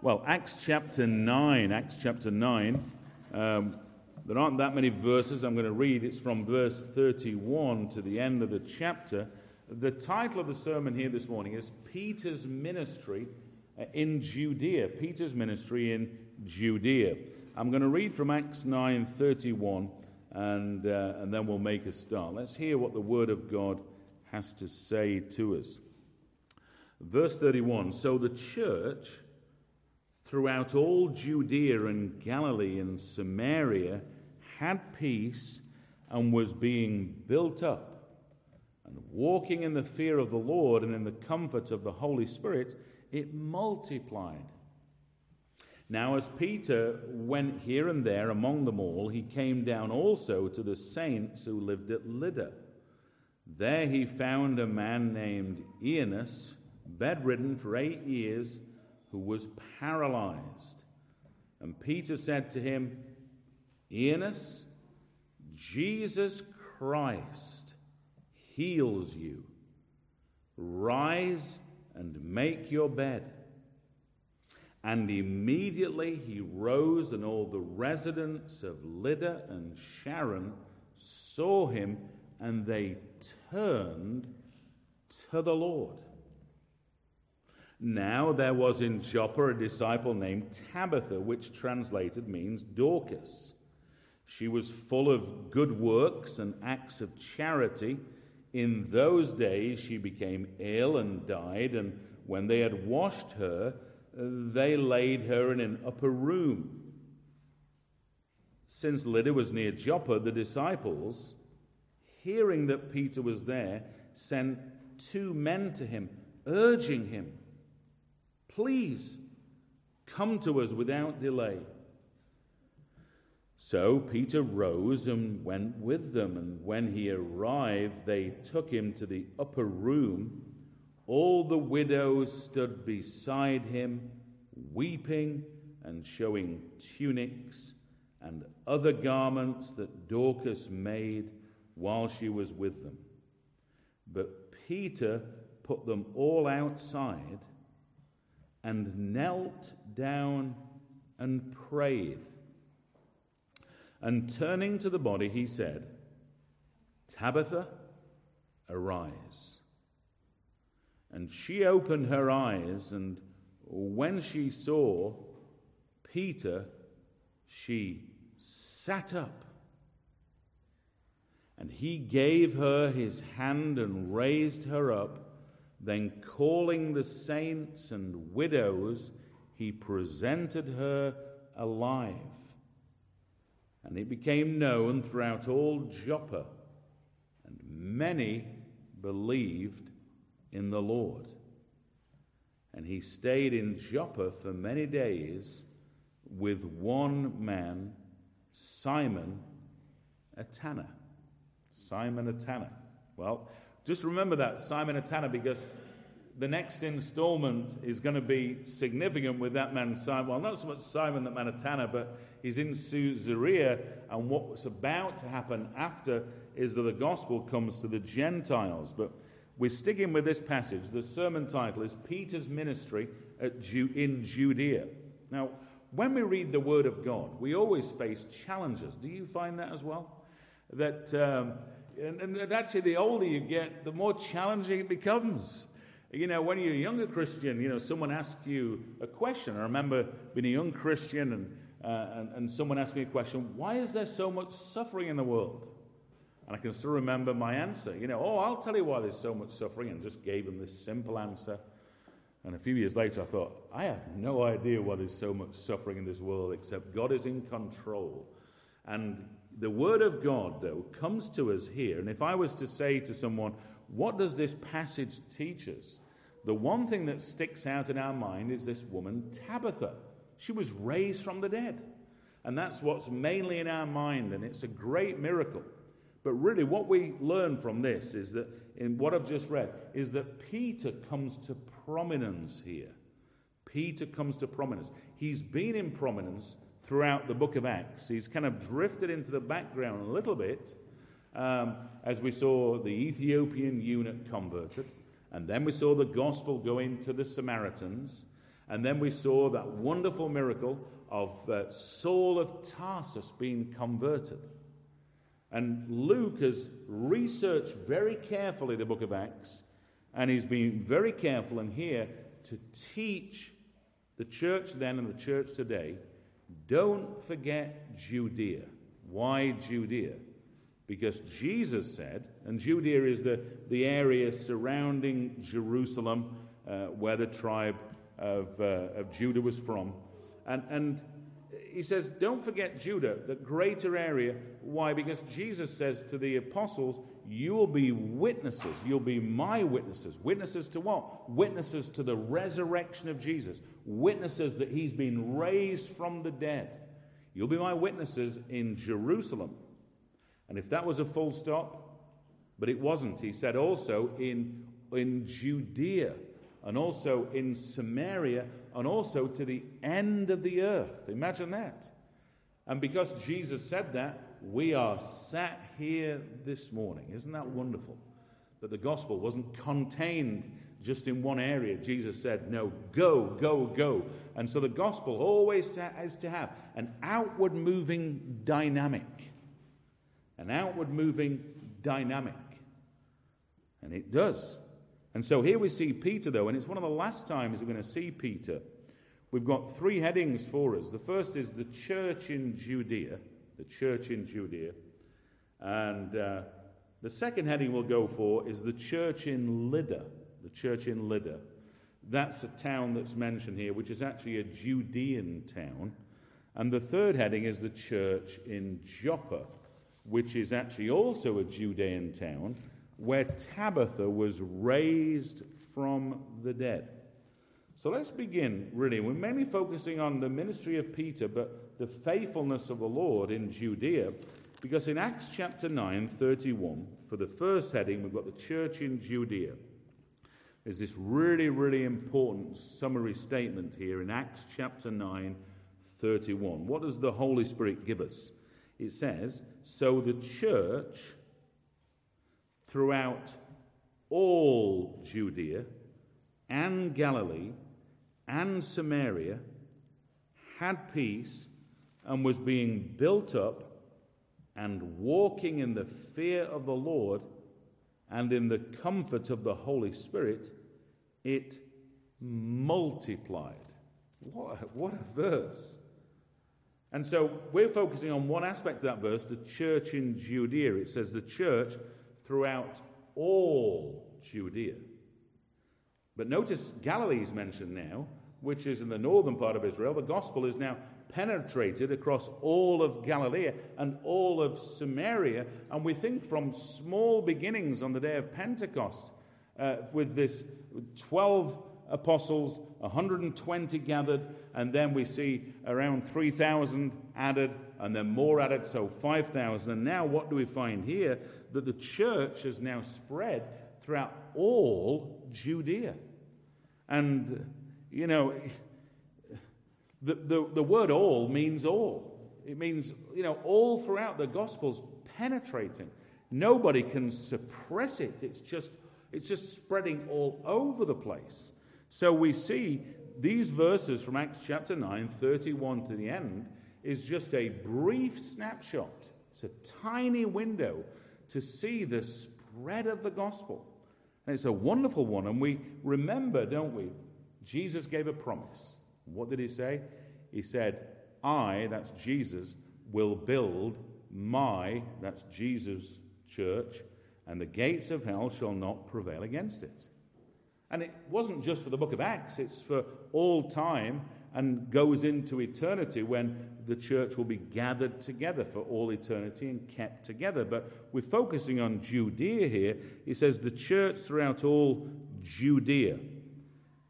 Well, Acts chapter 9, Acts chapter 9. Um, there aren't that many verses I'm going to read. It's from verse 31 to the end of the chapter. The title of the sermon here this morning is Peter's Ministry uh, in Judea. Peter's Ministry in Judea. I'm going to read from Acts 9 31, and, uh, and then we'll make a start. Let's hear what the Word of God has to say to us. Verse 31 So the church throughout all Judea and Galilee and Samaria had peace and was being built up. And walking in the fear of the Lord and in the comfort of the Holy Spirit, it multiplied. Now, as Peter went here and there among them all, he came down also to the saints who lived at Lydda. There he found a man named Aeneas, bedridden for eight years who was paralyzed. And Peter said to him, Aeneas, Jesus Christ heals you. Rise and make your bed. And immediately he rose, and all the residents of Lydda and Sharon saw him, and they turned to the Lord. Now there was in Joppa a disciple named Tabitha, which translated means Dorcas. She was full of good works and acts of charity. In those days she became ill and died, and when they had washed her, uh, they laid her in an upper room. Since Lydda was near Joppa, the disciples, hearing that Peter was there, sent two men to him, urging him Please come to us without delay. So Peter rose and went with them, and when he arrived, they took him to the upper room. All the widows stood beside him, weeping and showing tunics and other garments that Dorcas made while she was with them. But Peter put them all outside and knelt down and prayed. And turning to the body, he said, Tabitha, arise. And she opened her eyes, and when she saw Peter, she sat up. And he gave her his hand and raised her up. Then, calling the saints and widows, he presented her alive. And it became known throughout all Joppa, and many believed in the Lord. And he stayed in Joppa for many days with one man, Simon a tanner. Simon a tanner. Well, just remember that, Simon a tanner, because the next installment is going to be significant with that man, Simon. Well, not so much Simon, that man tanner, but he's in Caesarea, and what's about to happen after is that the gospel comes to the Gentiles. But we're sticking with this passage. The sermon title is Peter's Ministry Ju- in Judea. Now, when we read the Word of God, we always face challenges. Do you find that as well? That. Um, and, and actually, the older you get, the more challenging it becomes. You know, when you're a younger Christian, you know, someone asks you a question. I remember being a young Christian and, uh, and, and someone asked me a question why is there so much suffering in the world? And I can still remember my answer. You know, oh, I'll tell you why there's so much suffering, and just gave them this simple answer. And a few years later, I thought, I have no idea why there's so much suffering in this world, except God is in control. And the Word of God, though, comes to us here. And if I was to say to someone, what does this passage teach us? The one thing that sticks out in our mind is this woman, Tabitha. She was raised from the dead. And that's what's mainly in our mind, and it's a great miracle. But really, what we learn from this is that, in what I've just read, is that Peter comes to prominence here. Peter comes to prominence. He's been in prominence throughout the book of Acts. He's kind of drifted into the background a little bit um, as we saw the Ethiopian eunuch converted, and then we saw the gospel going to the Samaritans. And then we saw that wonderful miracle of uh, Saul of Tarsus being converted. And Luke has researched very carefully the book of Acts, and he's been very careful in here to teach the church then and the church today don't forget Judea. Why Judea? Because Jesus said, and Judea is the, the area surrounding Jerusalem uh, where the tribe of, uh, of Judah was from. And, and he says, don't forget Judah, the greater area. Why? Because Jesus says to the apostles, You will be witnesses. You'll be my witnesses. Witnesses to what? Witnesses to the resurrection of Jesus. Witnesses that he's been raised from the dead. You'll be my witnesses in Jerusalem. And if that was a full stop, but it wasn't, he said also in, in Judea and also in Samaria and also to the end of the earth. Imagine that. And because Jesus said that, we are sat here this morning. Isn't that wonderful? That the gospel wasn't contained just in one area. Jesus said, No, go, go, go. And so the gospel always has to have an outward moving dynamic. An outward moving dynamic. And it does. And so here we see Peter, though, and it's one of the last times we're going to see Peter. We've got three headings for us. The first is the church in Judea, the church in Judea. And uh, the second heading we'll go for is the church in Lydda, the church in Lydda. That's a town that's mentioned here, which is actually a Judean town. And the third heading is the church in Joppa, which is actually also a Judean town where Tabitha was raised from the dead. So let's begin, really. We're mainly focusing on the ministry of Peter, but the faithfulness of the Lord in Judea. Because in Acts chapter 9, 31, for the first heading, we've got the church in Judea. There's this really, really important summary statement here in Acts chapter 9, 31. What does the Holy Spirit give us? It says, So the church throughout all Judea and Galilee and Samaria had peace and was being built up and walking in the fear of the Lord and in the comfort of the Holy Spirit, it multiplied. What a, what a verse. And so we're focusing on one aspect of that verse, the church in Judea. It says the church throughout all Judea. But notice Galilee is mentioned now, which is in the northern part of Israel. The gospel is now penetrated across all of Galilee and all of Samaria. And we think from small beginnings on the day of Pentecost uh, with this 12 apostles, 120 gathered, and then we see around 3,000 added, and then more added, so 5,000. And now, what do we find here? That the church has now spread throughout all Judea. And, you know, the, the, the word all means all. It means, you know, all throughout the Gospels penetrating. Nobody can suppress it. It's just, it's just spreading all over the place. So we see these verses from Acts chapter 9, 31 to the end, is just a brief snapshot. It's a tiny window to see the spread of the gospel. And it's a wonderful one. And we remember, don't we? Jesus gave a promise. What did he say? He said, I, that's Jesus, will build my, that's Jesus' church, and the gates of hell shall not prevail against it. And it wasn't just for the book of Acts, it's for all time and goes into eternity when the church will be gathered together for all eternity and kept together. But we're focusing on Judea here. He says the church throughout all Judea.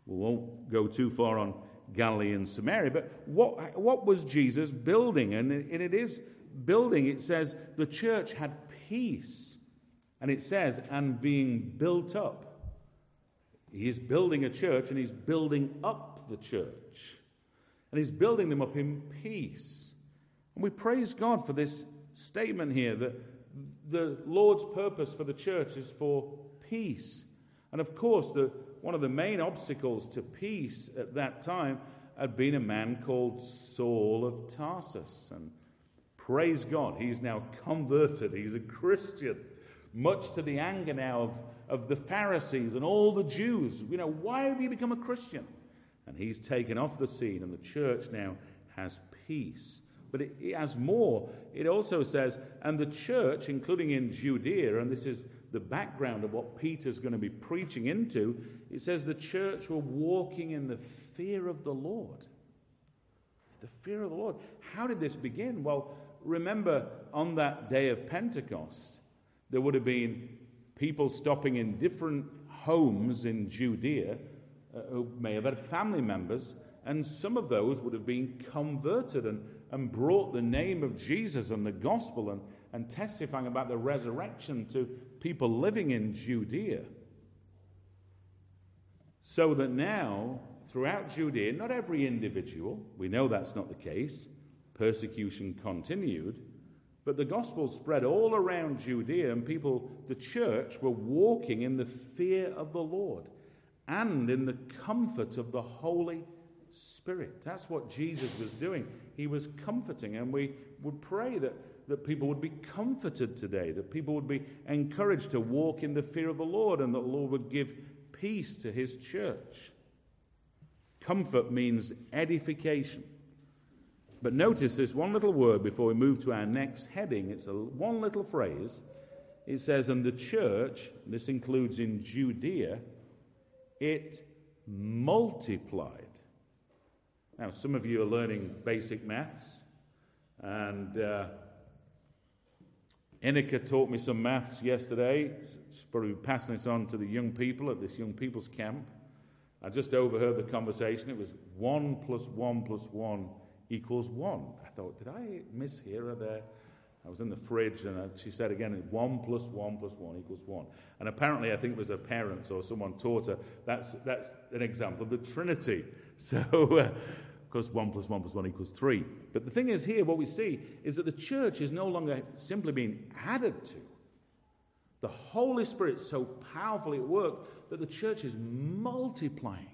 We won't go too far on Galilee and Samaria, but what, what was Jesus building? And it, it is building, it says the church had peace. And it says, and being built up. He's building a church and he's building up the church. And he's building them up in peace. And we praise God for this statement here that the Lord's purpose for the church is for peace. And of course, the, one of the main obstacles to peace at that time had been a man called Saul of Tarsus. And praise God, he's now converted, he's a Christian, much to the anger now of, of the Pharisees and all the Jews. You know, why have you become a Christian? And he's taken off the scene, and the church now has peace. But it, it, has more. It also says, and the church, including in Judea, and this is the background of what Peter's going to be preaching into, it says the church were walking in the fear of the Lord. The fear of the Lord. How did this begin? Well, remember on that day of Pentecost, there would have been people stopping in different homes in Judea uh, who may have had family members, and some of those would have been converted and, and brought the name of Jesus and the gospel and, and testifying about the resurrection to people living in Judea. So that now, throughout Judea, not every individual, we know that's not the case, persecution continued, but the gospel spread all around Judea, and people, the church, were walking in the fear of the Lord and in the comfort of the Holy Spirit. That's what Jesus was doing. He was comforting, and we would pray that that people would be comforted today, that people would be encouraged to walk in the fear of the Lord, and that the Lord would give peace to his church. Comfort means edification. But notice this one little word before we move to our next heading. It's a one little phrase. It says, And the church, this includes in Judea, it multiplied. Now, some of you are learning basic maths, and uh, Enika taught me some maths yesterday. She's probably passing this on to the young people at this young people's camp. I just overheard the conversation. It was 1 plus 1 plus 1 equals 1. I thought, did I mishear her there? I was in the fridge and she said again, 1 plus 1 plus 1 equals 1. And apparently, I think it was her parents or someone taught her that's, that's an example of the Trinity. So, uh, because 1 plus 1 plus 1 equals 3. But the thing is, here, what we see is that the church is no longer simply being added to. The Holy Spirit so powerfully at work that the church is multiplying.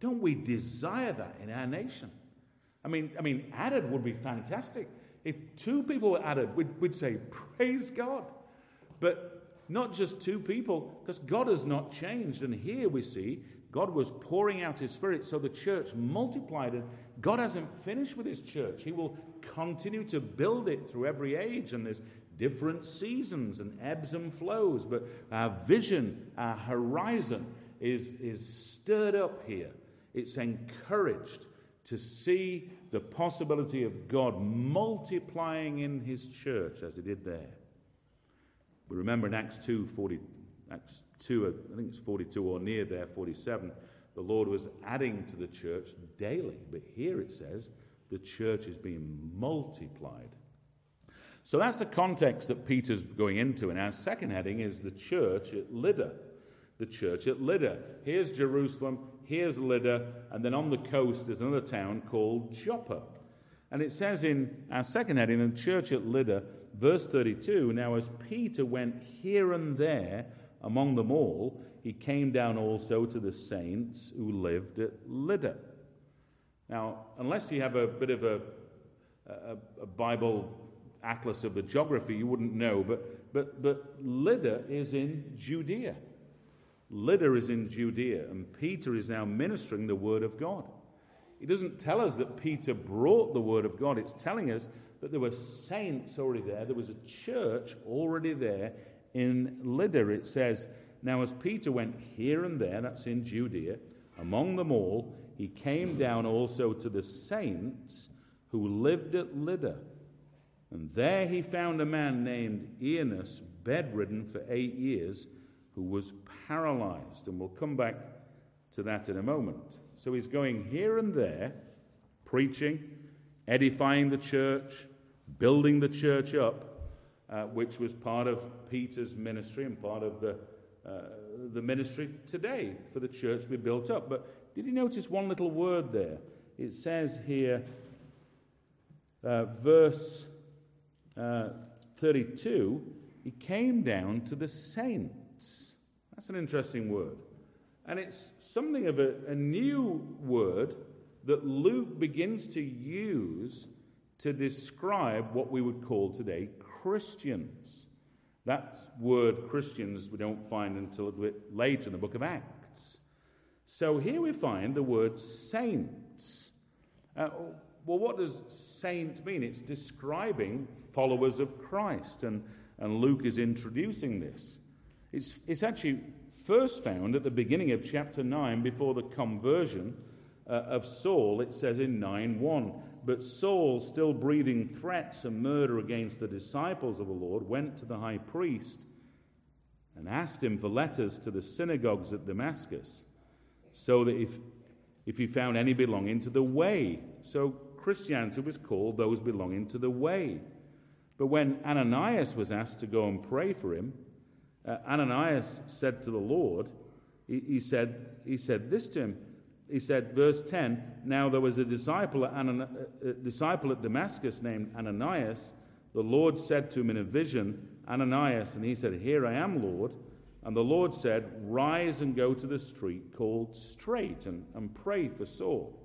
Don't we desire that in our nation? I mean, I mean, added would be fantastic. If two people were added, we'd, we'd say, Praise God. But not just two people, because God has not changed. And here we see God was pouring out his spirit, so the church multiplied. And God hasn't finished with his church. He will continue to build it through every age, and there's different seasons and ebbs and flows. But our vision, our horizon is, is stirred up here. It's encouraged to see the possibility of God multiplying in his church as he did there. We remember in Acts 2 40, Acts 2, I think it's 42 or near there, 47, the Lord was adding to the church daily. But here it says the church is being multiplied. So that's the context that Peter's going into. And our second heading is the church at Lydda. The church at Lydda. Here's Jerusalem, here's Lydda, and then on the coast is another town called Joppa. And it says in our second heading, the church at Lydda, verse 32 Now, as Peter went here and there, among them all, he came down also to the saints who lived at Lydda. Now, unless you have a bit of a, a, a Bible atlas of the geography, you wouldn't know, but, but, but Lydda is in Judea. Lydda is in Judea, and Peter is now ministering the word of God. He doesn't tell us that Peter brought the word of God, it's telling us that there were saints already there, there was a church already there in Lydda, it says, Now as Peter went here and there, that's in Judea, among them all, he came down also to the saints who lived at Lydda. And there he found a man named Aeneas, bedridden for eight years, who was paralyzed. And we'll come back to that in a moment. So he's going here and there, preaching, edifying the church, building the church up uh, which was part of Peter's ministry and part of the, uh, the ministry today for the church to be built up. But did you notice one little word there? It says here, uh, verse uh, 32, he came down to the saints. That's an interesting word. And it's something of a, a new word that Luke begins to use to describe what we would call today Christians. That word Christians we don't find until a bit later in the book of Acts. So here we find the word saints. Uh, well, what does saint mean? It's describing followers of Christ, and, and Luke is introducing this. It's, it's actually first found at the beginning of chapter 9 before the conversion uh, of Saul. It says in 9 1 But Saul, still breathing threats and murder against the disciples of the Lord, went to the high priest and asked him for letters to the synagogues at Damascus, so that if, if he found any belonging to the way. So Christianity was called those belonging to the way. But when Ananias was asked to go and pray for him, uh, Ananias said to the Lord, he, he, said, he said this to him. He said, verse 10 Now there was a disciple at, Anani- a disciple at Damascus named Ananias. The Lord said to him in a vision, Ananias, and he said, Here I am, Lord. And the Lord said, Rise and go to the street called Straight and, and pray for Saul.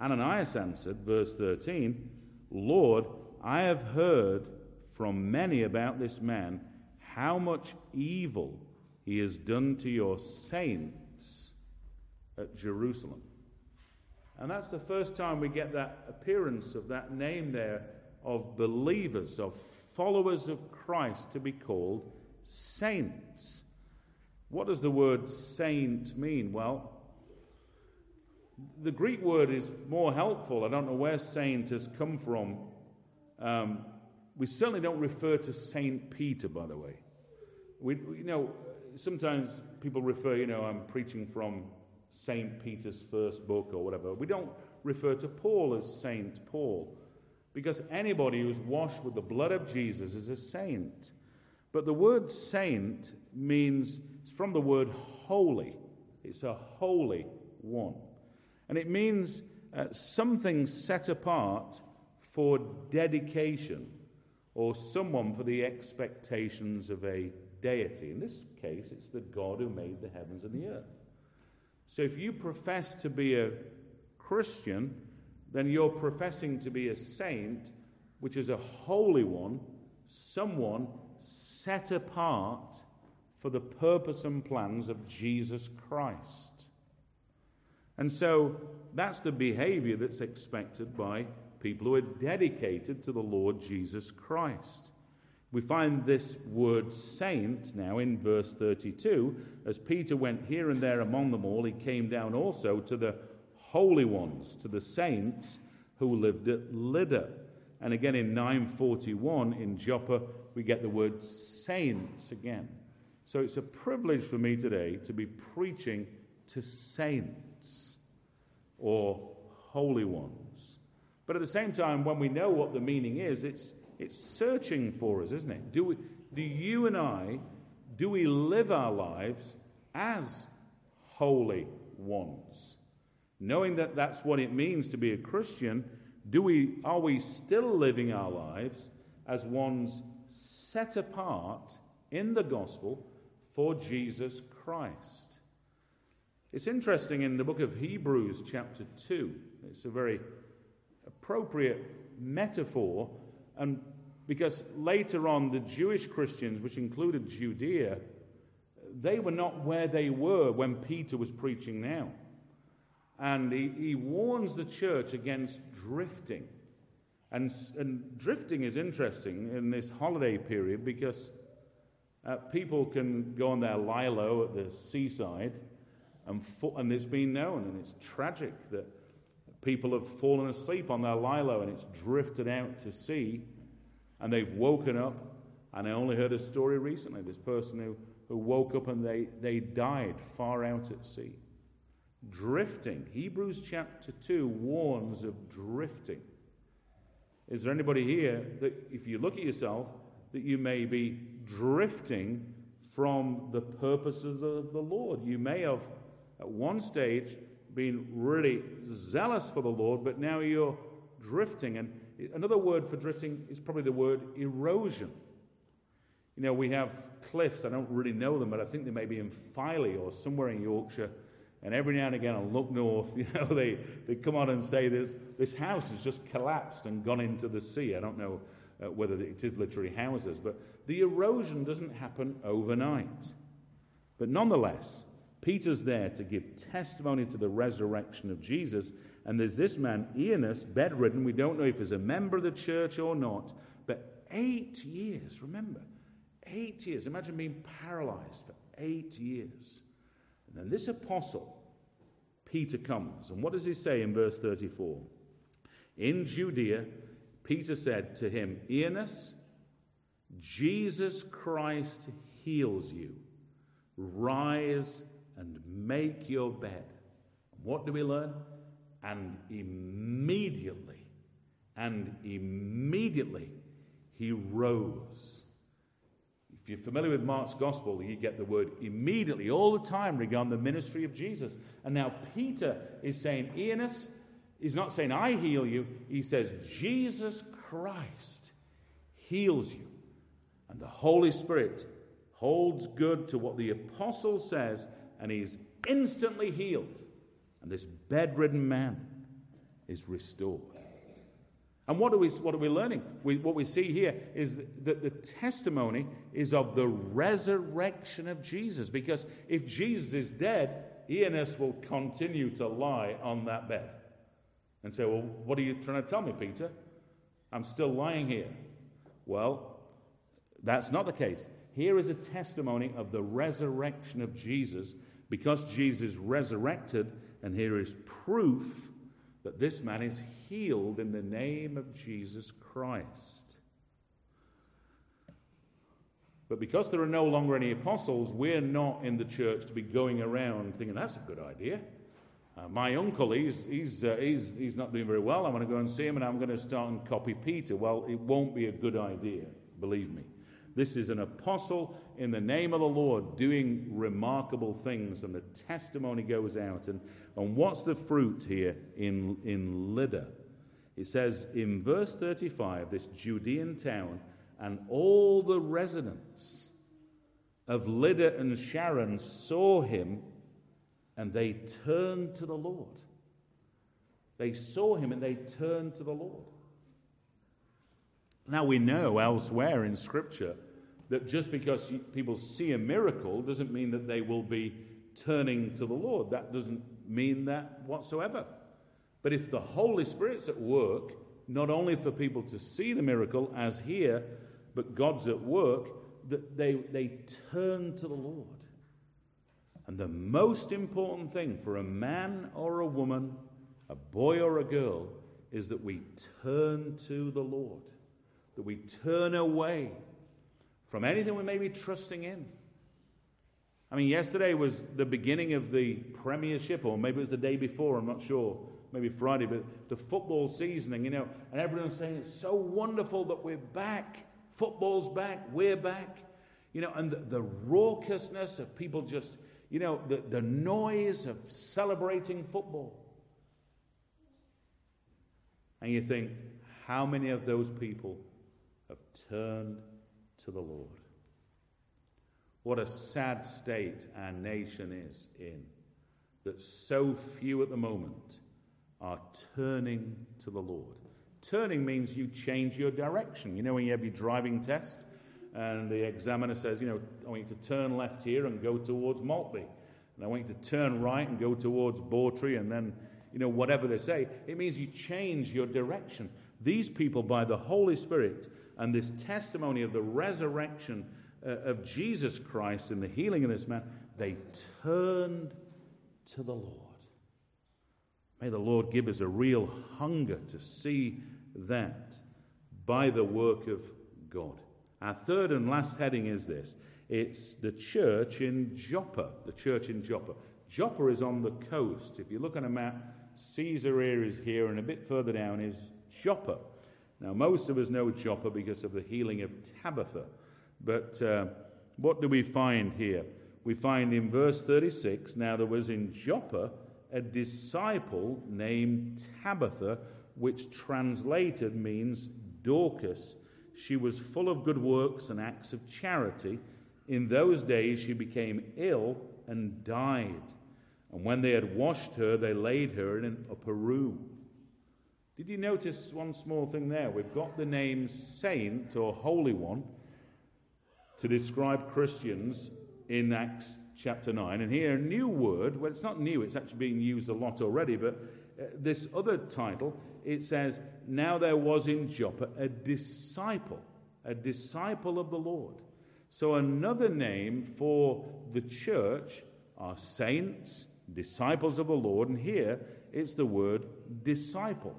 Ananias answered, verse 13, Lord, I have heard from many about this man how much evil he has done to your saints at Jerusalem. And that's the first time we get that appearance of that name there of believers, of followers of Christ to be called saints. What does the word saint mean? Well, the Greek word is more helpful. I don't know where saint has come from. Um, we certainly don't refer to Saint Peter, by the way. We, you know, sometimes people refer, you know, I'm preaching from Saint Peter's first book or whatever. We don't refer to Paul as Saint Paul because anybody who's washed with the blood of Jesus is a saint. But the word saint means, it's from the word holy. It's a holy one. And it means uh, something set apart for dedication or someone for the expectations of a deity. In this case, it's the God who made the heavens and the earth. So if you profess to be a Christian, then you're professing to be a saint, which is a holy one, someone set apart for the purpose and plans of Jesus Christ. And so that's the behavior that's expected by people who are dedicated to the Lord Jesus Christ. We find this word saint now in verse 32. As Peter went here and there among them all, he came down also to the holy ones, to the saints who lived at Lydda. And again in 941 in Joppa, we get the word saints again. So it's a privilege for me today to be preaching to saints or holy ones. But at the same time, when we know what the meaning is, it's, it's searching for us, isn't it? Do, we, do you and I, do we live our lives as holy ones? Knowing that that's what it means to be a Christian, do we, are we still living our lives as ones set apart in the gospel for Jesus Christ? It's interesting in the book of Hebrews, chapter 2, it's a very appropriate metaphor, and because later on the Jewish Christians, which included Judea, they were not where they were when Peter was preaching now. And he, he warns the church against drifting. And, and drifting is interesting in this holiday period because uh, people can go on their lilo at the seaside and, fo- and it's been known, and it's tragic that people have fallen asleep on their lilo and it's drifted out to sea, and they've woken up. And I only heard a story recently this person who, who woke up and they, they died far out at sea. Drifting. Hebrews chapter 2 warns of drifting. Is there anybody here that, if you look at yourself, that you may be drifting from the purposes of the Lord? You may have at one stage been really zealous for the Lord, but now you're drifting. And another word for drifting is probably the word erosion. You know, we have cliffs, I don't really know them, but I think they may be in Filey or somewhere in Yorkshire. And every now and again, I look north, you know, they, they come on and say this, this house has just collapsed and gone into the sea. I don't know uh, whether it is literally houses, but the erosion doesn't happen overnight. But nonetheless, Peter's there to give testimony to the resurrection of Jesus. And there's this man, Aeneas, bedridden. We don't know if he's a member of the church or not, but eight years, remember, eight years. Imagine being paralyzed for eight years. And then this apostle, Peter, comes. And what does he say in verse 34? In Judea, Peter said to him, Aeneas, Jesus Christ heals you. Rise and make your bed. What do we learn? And immediately, and immediately he rose. If you're familiar with Mark's gospel, you get the word immediately all the time regarding the ministry of Jesus. And now Peter is saying, Aeneas, he's not saying, I heal you. He says, Jesus Christ heals you. And the Holy Spirit holds good to what the apostle says and he's instantly healed. And this bedridden man is restored. And what are we, what are we learning? We, what we see here is that the testimony is of the resurrection of Jesus. Because if Jesus is dead, Aeneas will continue to lie on that bed. And say, Well, what are you trying to tell me, Peter? I'm still lying here. Well, that's not the case. Here is a testimony of the resurrection of Jesus because Jesus resurrected, and here is proof that this man is healed in the name of Jesus Christ. But because there are no longer any apostles, we're not in the church to be going around thinking that's a good idea. Uh, my uncle, he's, he's, uh, he's, he's not doing very well. I'm going to go and see him and I'm going to start and copy Peter. Well, it won't be a good idea, believe me. This is an apostle in the name of the Lord doing remarkable things, and the testimony goes out. And, and what's the fruit here in, in Lydda? It says in verse 35 this Judean town, and all the residents of Lydda and Sharon saw him, and they turned to the Lord. They saw him and they turned to the Lord. Now we know elsewhere in Scripture that just because people see a miracle doesn't mean that they will be turning to the Lord. That doesn't mean that whatsoever. But if the Holy Spirit's at work, not only for people to see the miracle as here, but God's at work, that they, they turn to the Lord. And the most important thing for a man or a woman, a boy or a girl, is that we turn to the Lord, that we turn away from anything we may be trusting in. I mean, yesterday was the beginning of the Premiership, or maybe it was the day before, I'm not sure, maybe Friday, but the football seasoning, you know, and everyone's saying it's so wonderful that we're back. Football's back, we're back. You know, and the, the raucousness of people just, you know, the, the noise of celebrating football. And you think, how many of those people have turned the Lord. What a sad state our nation is in, that so few at the moment are turning to the Lord. Turning means you change your direction. You know, when you have your driving test and the examiner says, you know, I want you to turn left here and go towards Maltby. And I want you to turn right and go towards Bawtry and then, you know, whatever they say. It means you change your direction. These people, by the Holy Spirit, and this testimony of the resurrection uh, of Jesus Christ and the healing of this man, they turned to the Lord. May the Lord give us a real hunger to see that by the work of God. Our third and last heading is this it's the church in Joppa. The church in Joppa. Joppa is on the coast. If you look on a map, Caesarea is here, and a bit further down is Joppa. Now, most of us know Joppa because of the healing of Tabitha. But uh, what do we find here? We find in verse 36 now there was in Joppa a disciple named Tabitha, which translated means Dorcas. she was full of good works and acts of charity. In those days she became ill and died. And when they had washed her, they laid her in an upper room. Did you notice one small thing there? We've got the name saint or holy one to describe Christians in Acts chapter 9. And here, a new word, well, it's not new, it's actually being used a lot already, but uh, this other title, it says, Now there was in Joppa a disciple, a disciple of the Lord. So another name for the church are saints, disciples of the Lord, and here it's the word disciple.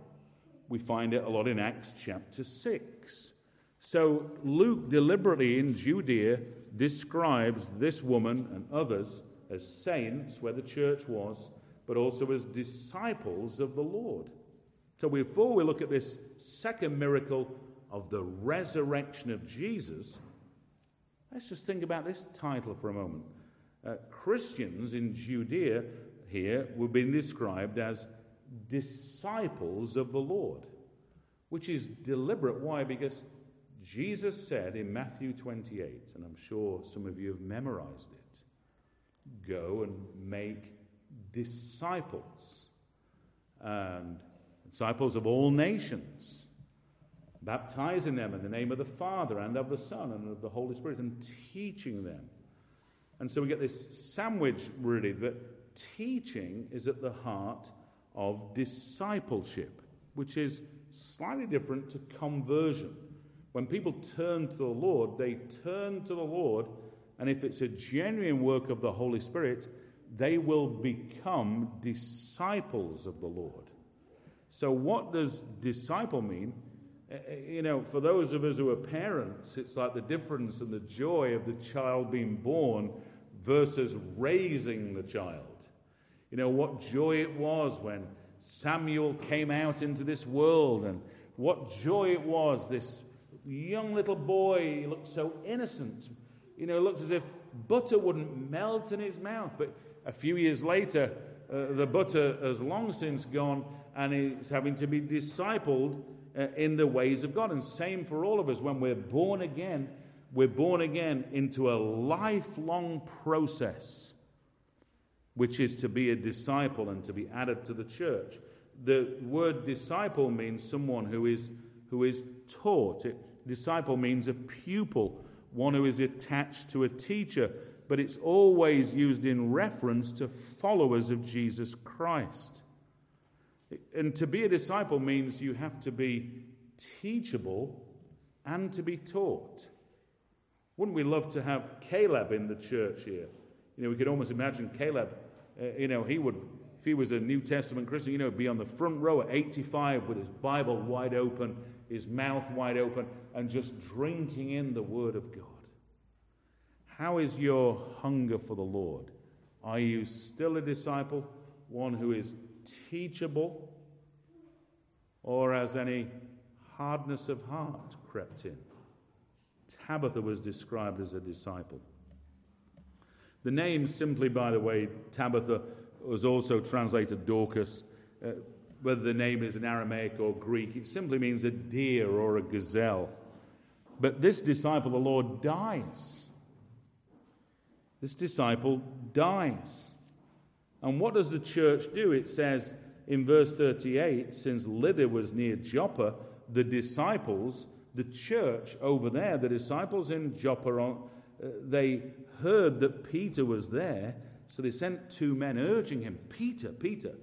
We find it a lot in Acts chapter 6. So Luke deliberately in Judea describes this woman and others as saints, where the church was, but also as disciples of the Lord. So before we look at this second miracle of the resurrection of Jesus, let's just think about this title for a moment. Uh, Christians in Judea here were being described as disciples of the Lord, which is deliberate. Why? Because Jesus said in Matthew 28, and I'm sure some of you have memorized it go and make disciples, and disciples of all nations, baptizing them in the name of the Father and of the Son and of the Holy Spirit, and teaching them. And so we get this sandwich, really, that teaching is at the heart of discipleship, which is slightly different to conversion. When people turn to the Lord, they turn to the Lord, and if it's a genuine work of the Holy Spirit, they will become disciples of the Lord. So, what does disciple mean? Eh, eh, you know, for those of us who are parents, it's like the difference and the joy of the child being born versus raising the child. You know, what joy it was when Samuel came out into this world, and what joy it was, this young little boy, looked so innocent. You know, looked as if butter wouldn't melt in his mouth. But a few years later, uh, the butter has long since gone, and he's having to be discipled uh, in the ways of God. And same for all of us. When we're born again, we're born again into a lifelong process which is to be a disciple and to be added to the church. The word disciple means someone who is, who is taught. It, disciple means a pupil, one who is attached to a teacher, but it's always used in reference to followers of Jesus Christ. And to be a disciple means you have to be teachable and to be taught. Wouldn't we love to have Caleb in the church here? You know, we could almost imagine Caleb, uh, you know, he would, if he was a New Testament Christian, you know, be on the front row at 85 with his Bible wide open, his mouth wide open, and just drinking in the Word of God. How is your hunger for the Lord? Are you still a disciple, one who is teachable, or has any hardness of heart crept in? Tabitha was described as a disciple. The name, simply by the way, Tabitha was also translated Dorcas. Uh, whether the name is in Aramaic or Greek, it simply means a deer or a gazelle. But this disciple, the Lord, dies. This disciple dies. And what does the church do? It says in verse 38 since Lydda was near Joppa, the disciples, the church over there, the disciples in Joppa, Uh, they heard that Peter was there, so they sent two men urging him, Peter, Peter.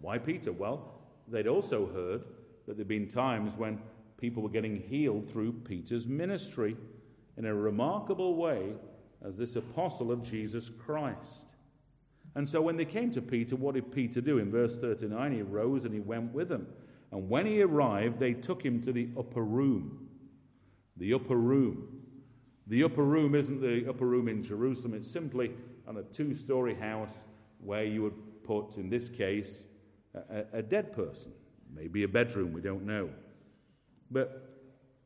Why Peter? Well, they'd also heard that there'd been times when people were getting healed through Peter's ministry in a remarkable way as this apostle of Jesus Christ. And so when they came to Peter, what did Peter do? In verse 39, he rose and he went with them. And when he arrived, they took him to the upper room. The upper room. The upper room isn't the upper room in Jerusalem, it's simply on a two story house where you would put, in this case, a, a, dead person. Maybe a bedroom, we don't know. But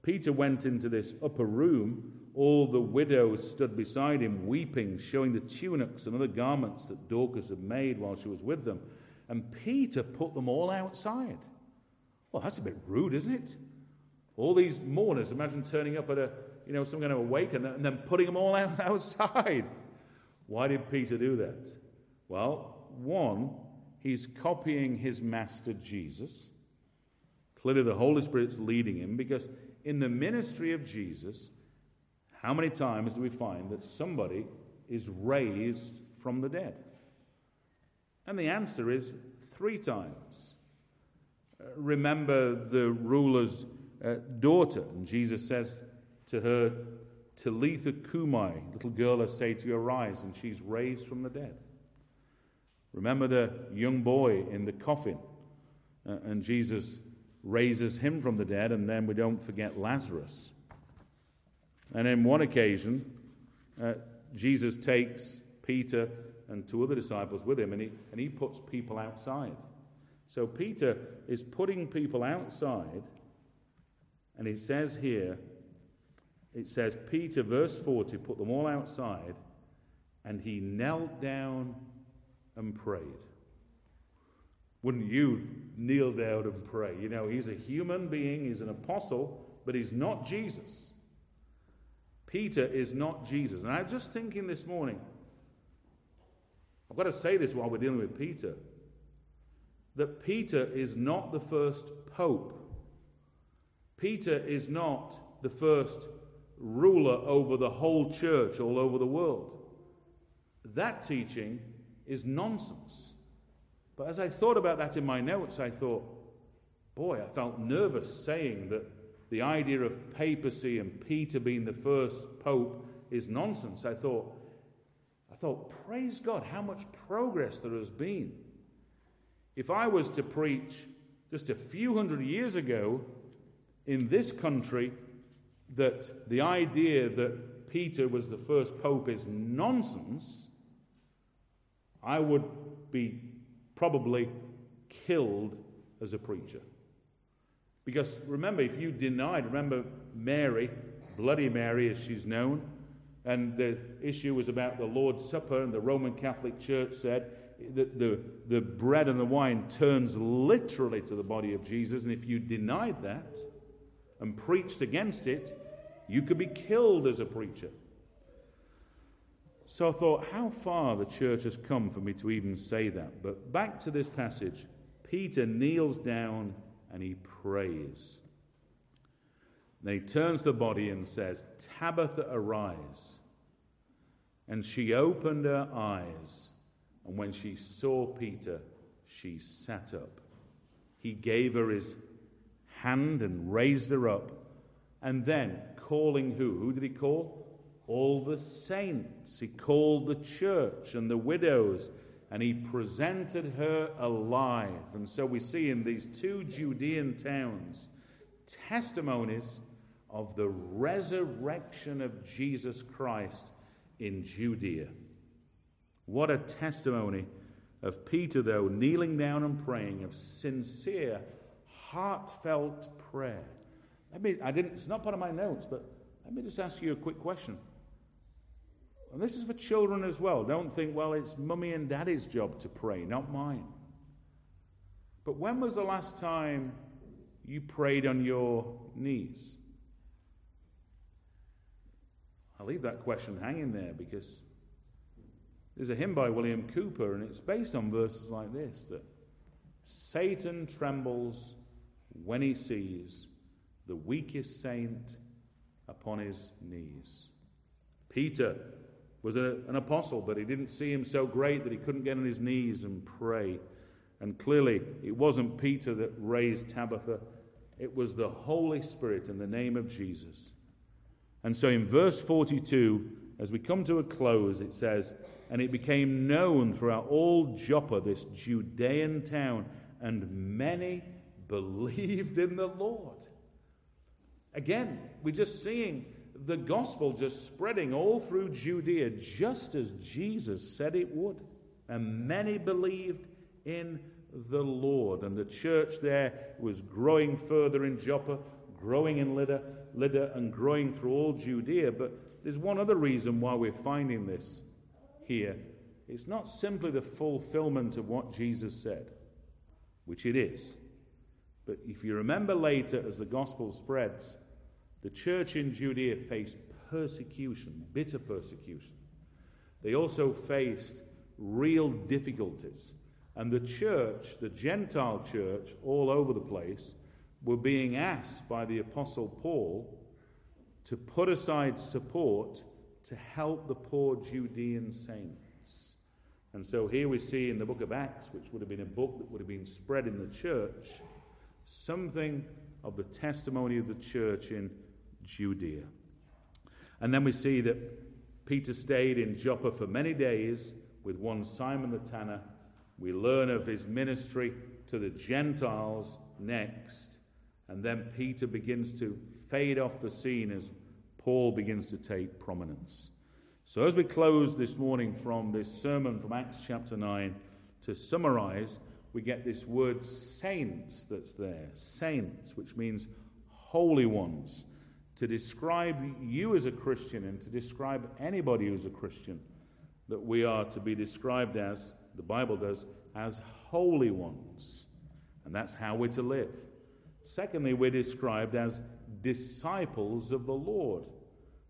Peter went into this upper room. All the widows stood beside him, weeping, showing the tunics and other garments that Dorcas had made while she was with them. And Peter put them all outside. Well, that's a bit rude, isn't it? All these mourners, imagine turning up at a, you know, some kind of awaken and, then putting them all out, outside. Why did Peter do that? Well, one, he's copying his master Jesus. Clearly, the Holy Spirit's leading him because in the ministry of Jesus, how many times do we find that somebody is raised from the dead? And the answer is three times. Uh, remember the ruler's uh, daughter, and Jesus says to her, Talitha Cumi, little girl, I say to you, arise, and she's raised from the dead. Remember the young boy in the coffin, uh, and Jesus raises him from the dead, and then we don't forget Lazarus. And in one occasion, uh, Jesus takes Peter and two other disciples with him, and he, and he puts people outside. So Peter is putting people outside, and he says here, it says, Peter, verse 40, put them all outside, and he knelt down and prayed. Wouldn't you kneel down and pray? You know, he's a human being, he's an apostle, but he's not Jesus. Peter is not Jesus. And I'm just thinking this morning, I've got to say this while we're dealing with Peter, that Peter is not the first pope. Peter is not the first ruler over the whole church all over the world. That teaching is nonsense. But as I thought about that in my notes, I thought, boy, I felt nervous saying that the idea of papacy and Peter being the first pope is nonsense. I thought, I thought, praise God, how much progress there has been. If I was to preach just a few hundred years ago in this country that the idea that Peter was the first pope is nonsense, I would be probably killed as a preacher. Because remember, if you denied, remember Mary, Bloody Mary as she's known, and the issue was about the Lord's Supper, and the Roman Catholic Church said that the, the bread and the wine turns literally to the body of Jesus, and if you denied that and preached against it, you could be killed as a preacher. So I thought, how far the church has come for me to even say that. But back to this passage Peter kneels down and he prays. Then he turns the body and says, Tabitha, arise. And she opened her eyes, and when she saw Peter, she sat up. He gave her his hand and raised her up. And then, calling who? Who did he call? all the saints. He called the church and the widows and he presented her alive. And so we see in these two Judean towns testimonies of the resurrection of Jesus Christ in Judea. What a testimony of Peter, though, kneeling down and praying, of sincere, heartfelt prayer. Let me, I didn't, it's not part of my notes, but let me just ask you a quick question. And this is for children as well. Don't think, well, it's mummy and daddy's job to pray, not mine. But when was the last time you prayed on your knees? I'll leave that question hanging there because there's a hymn by William Cowper, and it's based on verses like this that Satan trembles when he sees the weakest saint upon his knees. Peter was a, an apostle, but he didn't see him so great that he couldn't get on his knees and pray. And clearly, it wasn't Peter that raised Tabitha, it was the Holy Spirit in the name of Jesus. And so in verse 42, as we come to a close, it says, And it became known throughout all Joppa, this Judean town, and many believed in the Lord. Again, we're just seeing the gospel just spreading all through Judea, just as Jesus said it would. And many believed in the Lord. And the church there was growing further in Joppa, growing in Lydda, Lydda and growing through all Judea. But there's one other reason why we're finding this here. It's not simply the fulfillment of what Jesus said, which it is, But if you remember later, as the gospel spreads, the church in Judea faced persecution, bitter persecution. They also faced real difficulties. And the church, the Gentile church, all over the place, were being asked by the Apostle Paul to put aside support to help the poor Judean saints. And so here we see in the book of Acts, which would have been a book that would have been spread in the church, something of the testimony of the church in Judea. And then we see that Peter stayed in Joppa for many days with one Simon the tanner. We learn of his ministry to the Gentiles next. And then Peter begins to fade off the scene as Paul begins to take prominence. So, as we close this morning from this sermon from Acts chapter 9, to summarize, we get this word saints that's there. Saints, which means holy ones. To describe you as a Christian and to describe anybody who's a Christian, that we are to be described as, the Bible does, as holy ones. And that's how we're to live. Secondly, we're described as disciples of the Lord.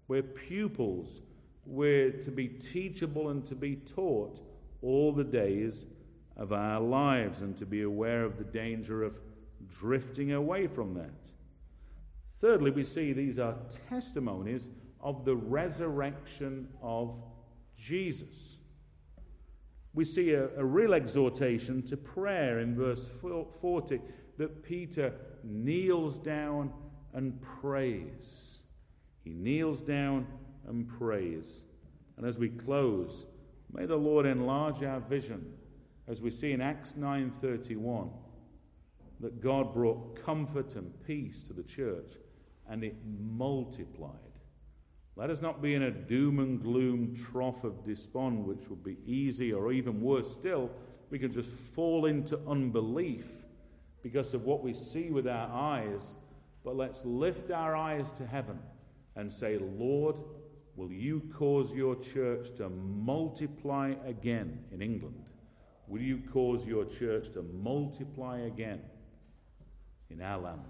We're pupils. We're to be teachable and to be taught all the days of our lives and to be aware of the danger of drifting away from that. Thirdly, we see these are testimonies of the resurrection of Jesus. We see a, a real exhortation to prayer in verse 40 that Peter kneels down and prays. He kneels down and prays. And as we close, may the Lord enlarge our vision as we see in Acts 9:31 that God brought comfort and peace to the church and it multiplied. Let us not be in a doom and gloom trough of despond, which would be easy, or even worse still, we can just fall into unbelief because of what we see with our eyes. But let's lift our eyes to heaven and say, Lord, will you cause your church to multiply again in England? Will you cause your church to multiply again in our land?